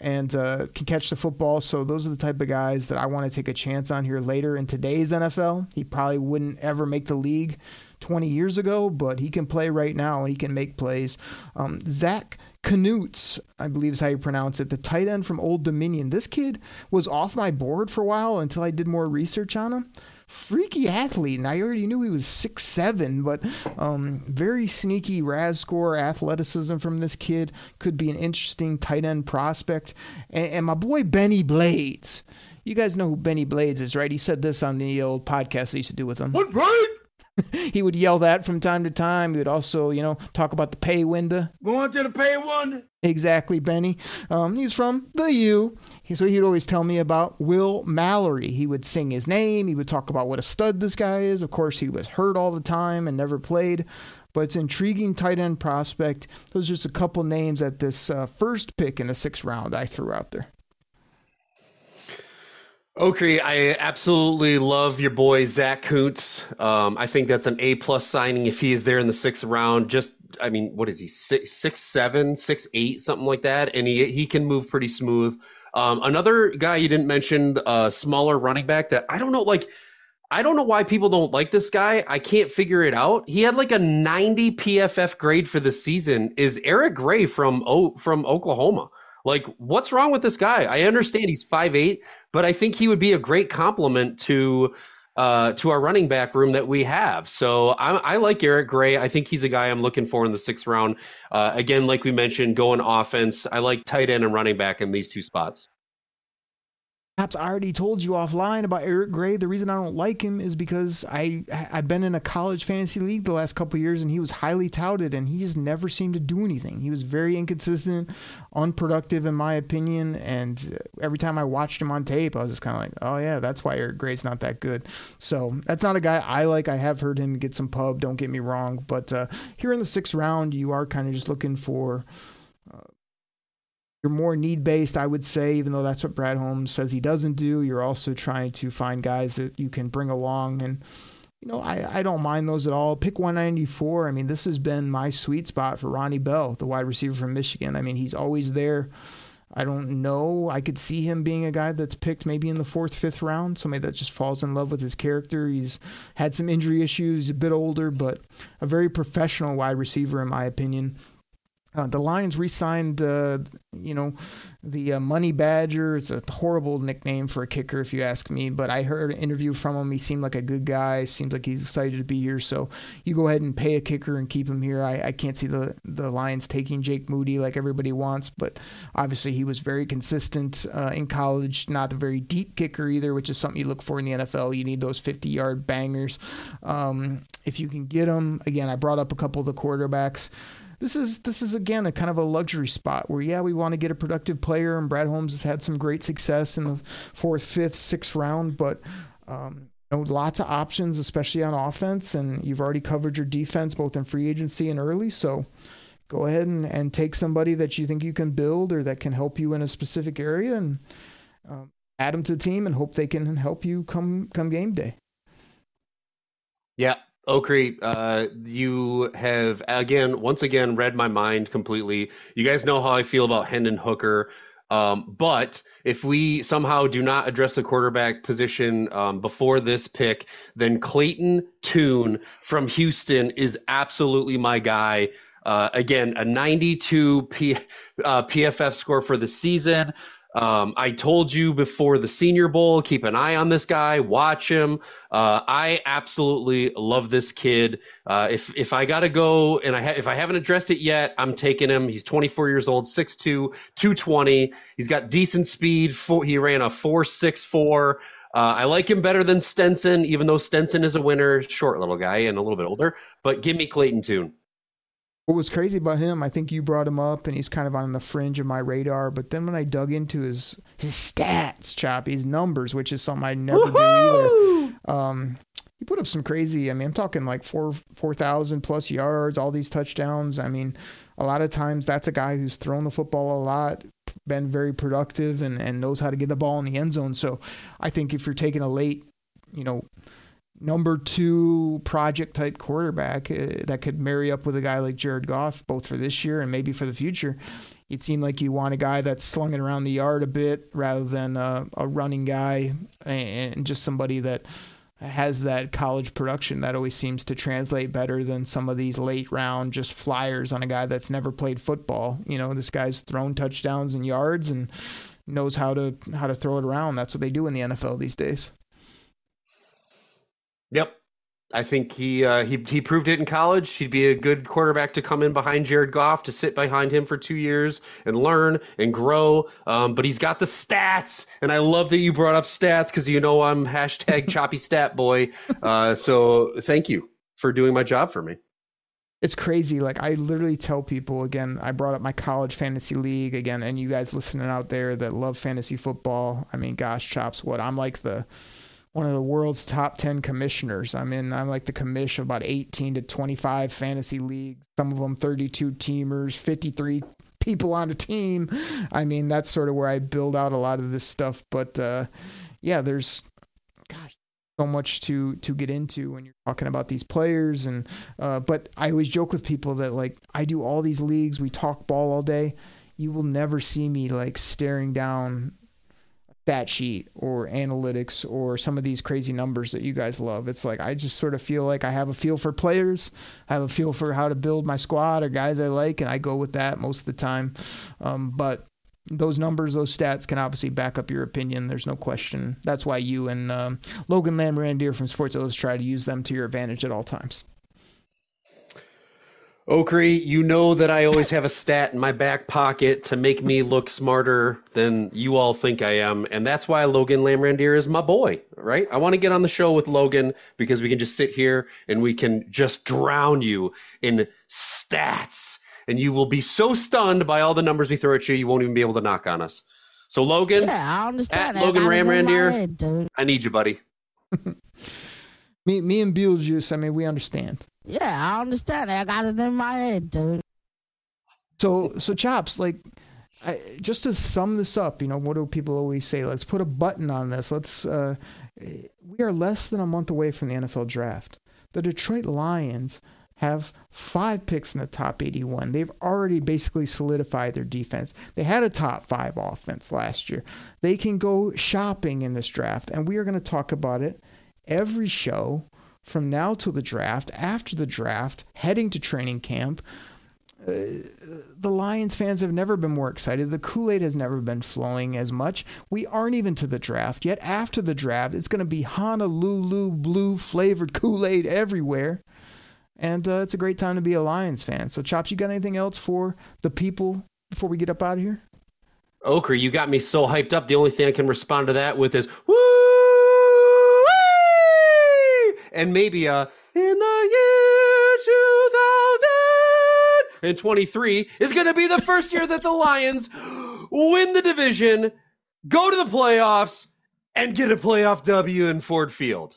and uh, can catch the football. So those are the type of guys that I want to take a chance on here later in today's NFL. He probably wouldn't ever make the league 20 years ago, but he can play right now and he can make plays. Um, Zack Kuntz, I believe is how you pronounce it, the tight end from Old Dominion. This kid was off my board for a while until I did more research on him. Freaky athlete, and I already knew he was six seven, but um, very sneaky RAS score athleticism from this kid could be an interesting tight end prospect. And, and my boy Benny Blades, you guys know who Benny Blades is, right? He said this on the old podcast I used to do with him. What? [laughs] he would yell that from time to time. He would also, you know, talk about the pay window. Going to the pay window. Exactly, Benny. Um, he's from the U. So he'd always tell me about Will Mallory. He would sing his name. He would talk about what a stud this guy is. Of course, he was hurt all the time and never played. But it's intriguing tight end prospect. Those are just a couple names at this uh, first pick in the sixth round I threw out there. Okay, I absolutely love your boy Zack Kuntz. Um, I think that's an A plus signing if he is there in the sixth round. Just, I mean, what is he six, six seven, six eight, something like that, and he he can move pretty smooth. Um, another guy you didn't mention, uh, smaller running back that I don't know, like I don't know why people don't like this guy. I can't figure it out. He had like a 90 PFF grade for the season. Is Eric Gray from o- from Oklahoma? Like, what's wrong with this guy? I understand he's five eight, but I think he would be a great complement to uh, to our running back room that we have. So I'm, I like Eric Gray. I think he's a guy I'm looking for in the sixth round. Uh, again, like we mentioned, going offense. I like tight end and running back in these two spots. Perhaps I already told you offline about Eric Gray. The reason I don't like him is because I I've been in a college fantasy league the last couple years and he was highly touted and he just never seemed to do anything. He was very inconsistent, unproductive in my opinion, and every time I watched him on tape, I was just kind of like, oh yeah, that's why Eric Gray's not that good. So that's not a guy I like. I have heard him get some pub. Don't get me wrong, but uh, here in the sixth round, you are kind of just looking for. You're more need based, I would say, even though that's what Brad Holmes says he doesn't do. You're also trying to find guys that you can bring along. And, you know, I, I don't mind those at all. Pick 194. I mean, this has been my sweet spot for Ronnie Bell, the wide receiver from Michigan. I mean, he's always there. I don't know. I could see him being a guy that's picked maybe in the fourth, fifth round. Somebody that just falls in love with his character. He's had some injury issues, a bit older, but a very professional wide receiver, in my opinion. Uh, the Lions re-signed, uh, you know, the uh, Money Badger. It's a horrible nickname for a kicker, if you ask me. But I heard an interview from him. He seemed like a good guy. Seems like he's excited to be here. So you go ahead and pay a kicker and keep him here. I, I can't see the the Lions taking Jake Moody like everybody wants, but obviously he was very consistent uh, in college. Not a very deep kicker either, which is something you look for in the NFL. You need those 50-yard bangers. Um, if you can get them, again, I brought up a couple of the quarterbacks this is this is again a kind of a luxury spot where yeah we want to get a productive player and Brad Holmes has had some great success in the fourth, fifth, sixth round, but um, know, lots of options, especially on offense, and you've already covered your defense both in free agency and early. So go ahead and, and take somebody that you think you can build or that can help you in a specific area and um, add them to the team and hope they can help you come come game day. Yeah, Okrie, uh, you have again, once again, read my mind completely. You guys know how I feel about Hendon Hooker. Um, but if we somehow do not address the quarterback position um, before this pick, then Clayton Tune from Houston is absolutely my guy. Uh, again, a 92 P, uh, PFF score for the season. Um, I told you before the Senior Bowl, keep an eye on this guy, watch him. Uh, I absolutely love this kid. Uh, if if I gotta go and I ha- if I haven't addressed it yet, I'm taking him. He's 24 years old, 6'2", 220. He's got decent speed. Four, he ran a 4.64. Uh, I like him better than Stetson, even though Stetson is a winner, short little guy and a little bit older. But give me Clayton Tune. What was crazy about him, I think you brought him up, and he's kind of on the fringe of my radar. But then when I dug into his his stats, chop, his numbers, which is something I never Woo-hoo! do either. Um, he put up some crazy. I mean, I'm talking like four four thousand plus yards, all these touchdowns. I mean, a lot of times that's a guy who's thrown the football a lot, been very productive, and and knows how to get the ball in the end zone. So I think if you're taking a late, you know number two project type quarterback uh, that could marry up with a guy like Jared Goff, both for this year and maybe for the future. It seemed like you want a guy that's slung it around the yard a bit rather than uh, a running guy and just somebody that has that college production that always seems to translate better than some of these late round just flyers on a guy that's never played football. You know, this guy's thrown touchdowns and yards and knows how to how to throw it around. That's what they do in the NFL these days. Yep. I think he uh, he he proved it in college. He'd be a good quarterback to come in behind Jared Goff to sit behind him for two years and learn and grow. Um, but he's got the stats, and I love that you brought up stats because you know I'm hashtag [laughs] choppy stat boy. Uh, so thank you for doing my job for me. It's crazy. Like I literally tell people again. I brought up my college fantasy league again, and you guys listening out there that love fantasy football. I mean, gosh, chops, what I'm like the one of the world's top 10 commissioners. I'm in, I'm like the commission of about 18 to 25 fantasy leagues, some of them 32 teamers, 53 people on a team. I mean, that's sort of where I build out a lot of this stuff. But uh, yeah, there's, gosh, so much to to get into when you're talking about these players and uh, but I always joke with people that like I do all these leagues we talk ball all day you will never see me like staring down stat sheet or analytics or some of these crazy numbers that you guys love. It's like I just sort of feel like I have a feel for players, I have a feel for how to build my squad or guys I like, and I go with that most of the time. Um, but those numbers, those stats can obviously back up your opinion. There's no question. That's why you and um, Logan Lamorandier from Sports Illustrated try to use them to your advantage at all times. Okrie, you know that I always have a stat in my back pocket to make me look smarter than you all think I am, and that's why Logan Lamorandier is my boy, right? I want to get on the show with Logan because we can just sit here and we can just drown you in stats, and you will be so stunned by all the numbers we throw at you, you won't even be able to knock on us. So Logan, yeah, I understand. At Logan Lamorandier, I need you, buddy. [laughs] me, me and Beetlejuice. I mean, we understand. Yeah, I understand. I got it in my head, dude. So, so chops, like, I, just to sum this up, you know, what do people always say? Let's put a button on this. Let's. Uh, we are less than a month away from the NFL draft. The Detroit Lions have five picks in the top 81. They've already basically solidified their defense. They had a top five offense last year. They can go shopping in this draft, and we are going to talk about it every show from now till the draft, after the draft, heading to training camp. Uh, the Lions fans have never been more excited. The Kool Aid has never been flowing as much. We aren't even to the draft yet. After the draft, it's going to be Honolulu blue flavored Kool Aid everywhere. And uh, it's a great time to be a Lions fan. So, Chops, you got anything else for the people before we get up out of here? Okra, you got me so hyped up. The only thing I can respond to that with is woo! And maybe a in the year 2023 is going to be the first year that the Lions win the division, go to the playoffs, and get a playoff W in Ford Field.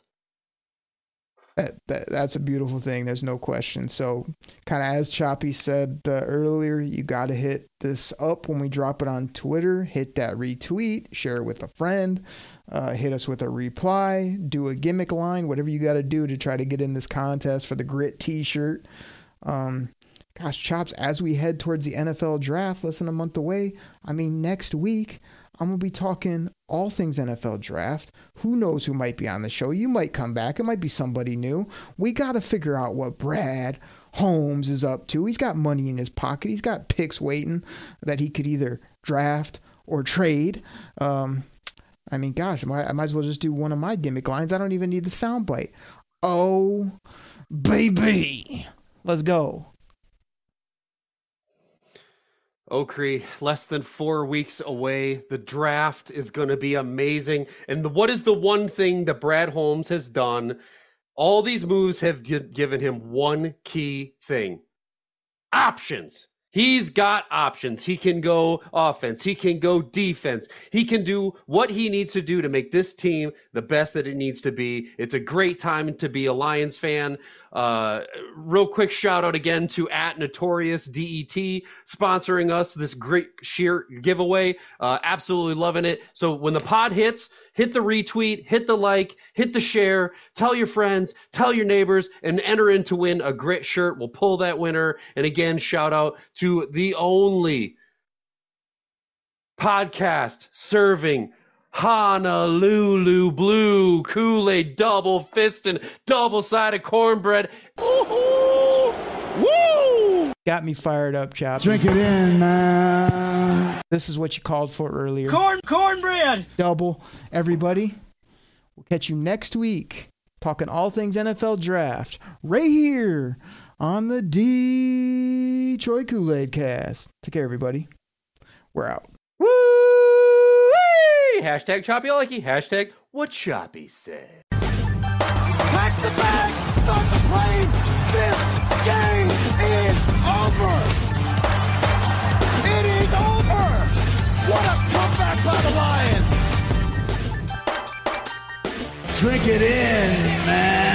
That, that that's a beautiful thing. There's no question. So, kind of as Choppy said uh, earlier, you got to hit this up when we drop it on Twitter. Hit that retweet, share it with a friend, uh, hit us with a reply, do a gimmick line, whatever you got to do to try to get in this contest for the Grit T-shirt. Um, gosh, chops. As we head towards the NFL draft, less than a month away. I mean, next week I'm going to be talking all things NFL draft. Who knows who might be on the show? You might come back. It might be somebody new. We got to figure out what Brad Holmes is up to. He's got money in his pocket. He's got picks waiting that he could either draft or trade. Um, I mean, gosh, I might, I might as well just do one of my gimmick lines. I don't even need the soundbite. Oh, baby. Let's go. Okrie, less than four weeks away. The draft is going to be amazing. And the, what is the one thing that Brad Holmes has done? All these moves have gi- given him one key thing options. He's got options. He can go offense. He can go defense. He can do what he needs to do to make this team the best that it needs to be. It's a great time to be a Lions fan. Uh, real quick shout out again to at Notorious DET sponsoring us this great sheer giveaway. Uh, absolutely loving it. So when the pod hits, hit the retweet, hit the like, hit the share, tell your friends, tell your neighbors, and enter in to win a grit shirt. We'll pull that winner. And again, shout out to the only podcast serving Honolulu Blue Kool Aid double fisting, double sided cornbread. Woo! Got me fired up, Chop. Drink it in, man. This is what you called for earlier. Corn cornbread. Double, everybody. We'll catch you next week talking all things NFL draft right here on the Detroit Kool Aid cast. Take care, everybody. We're out. Woo! Hashtag choppy likey. Hashtag what choppy said. Pack the bags. Start the plane. This game is over. By the Lions. Drink it in, man.